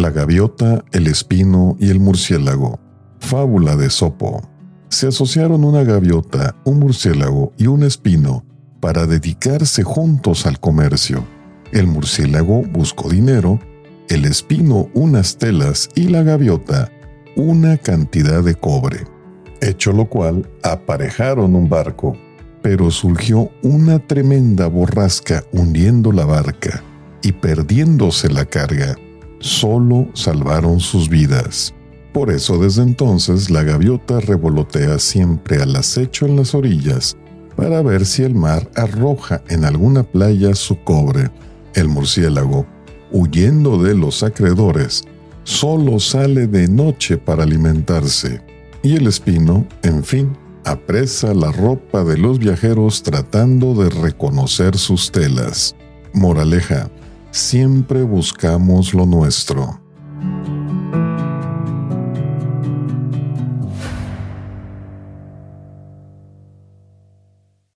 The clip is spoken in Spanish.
La gaviota, el espino y el murciélago. Fábula de Sopo. Se asociaron una gaviota, un murciélago y un espino para dedicarse juntos al comercio. El murciélago buscó dinero, el espino unas telas y la gaviota una cantidad de cobre. Hecho lo cual, aparejaron un barco, pero surgió una tremenda borrasca hundiendo la barca y perdiéndose la carga. Solo salvaron sus vidas. Por eso desde entonces la gaviota revolotea siempre al acecho en las orillas para ver si el mar arroja en alguna playa su cobre. El murciélago, huyendo de los acreedores, solo sale de noche para alimentarse. Y el espino, en fin, apresa la ropa de los viajeros tratando de reconocer sus telas. Moraleja, siempre buscamos lo nuestro.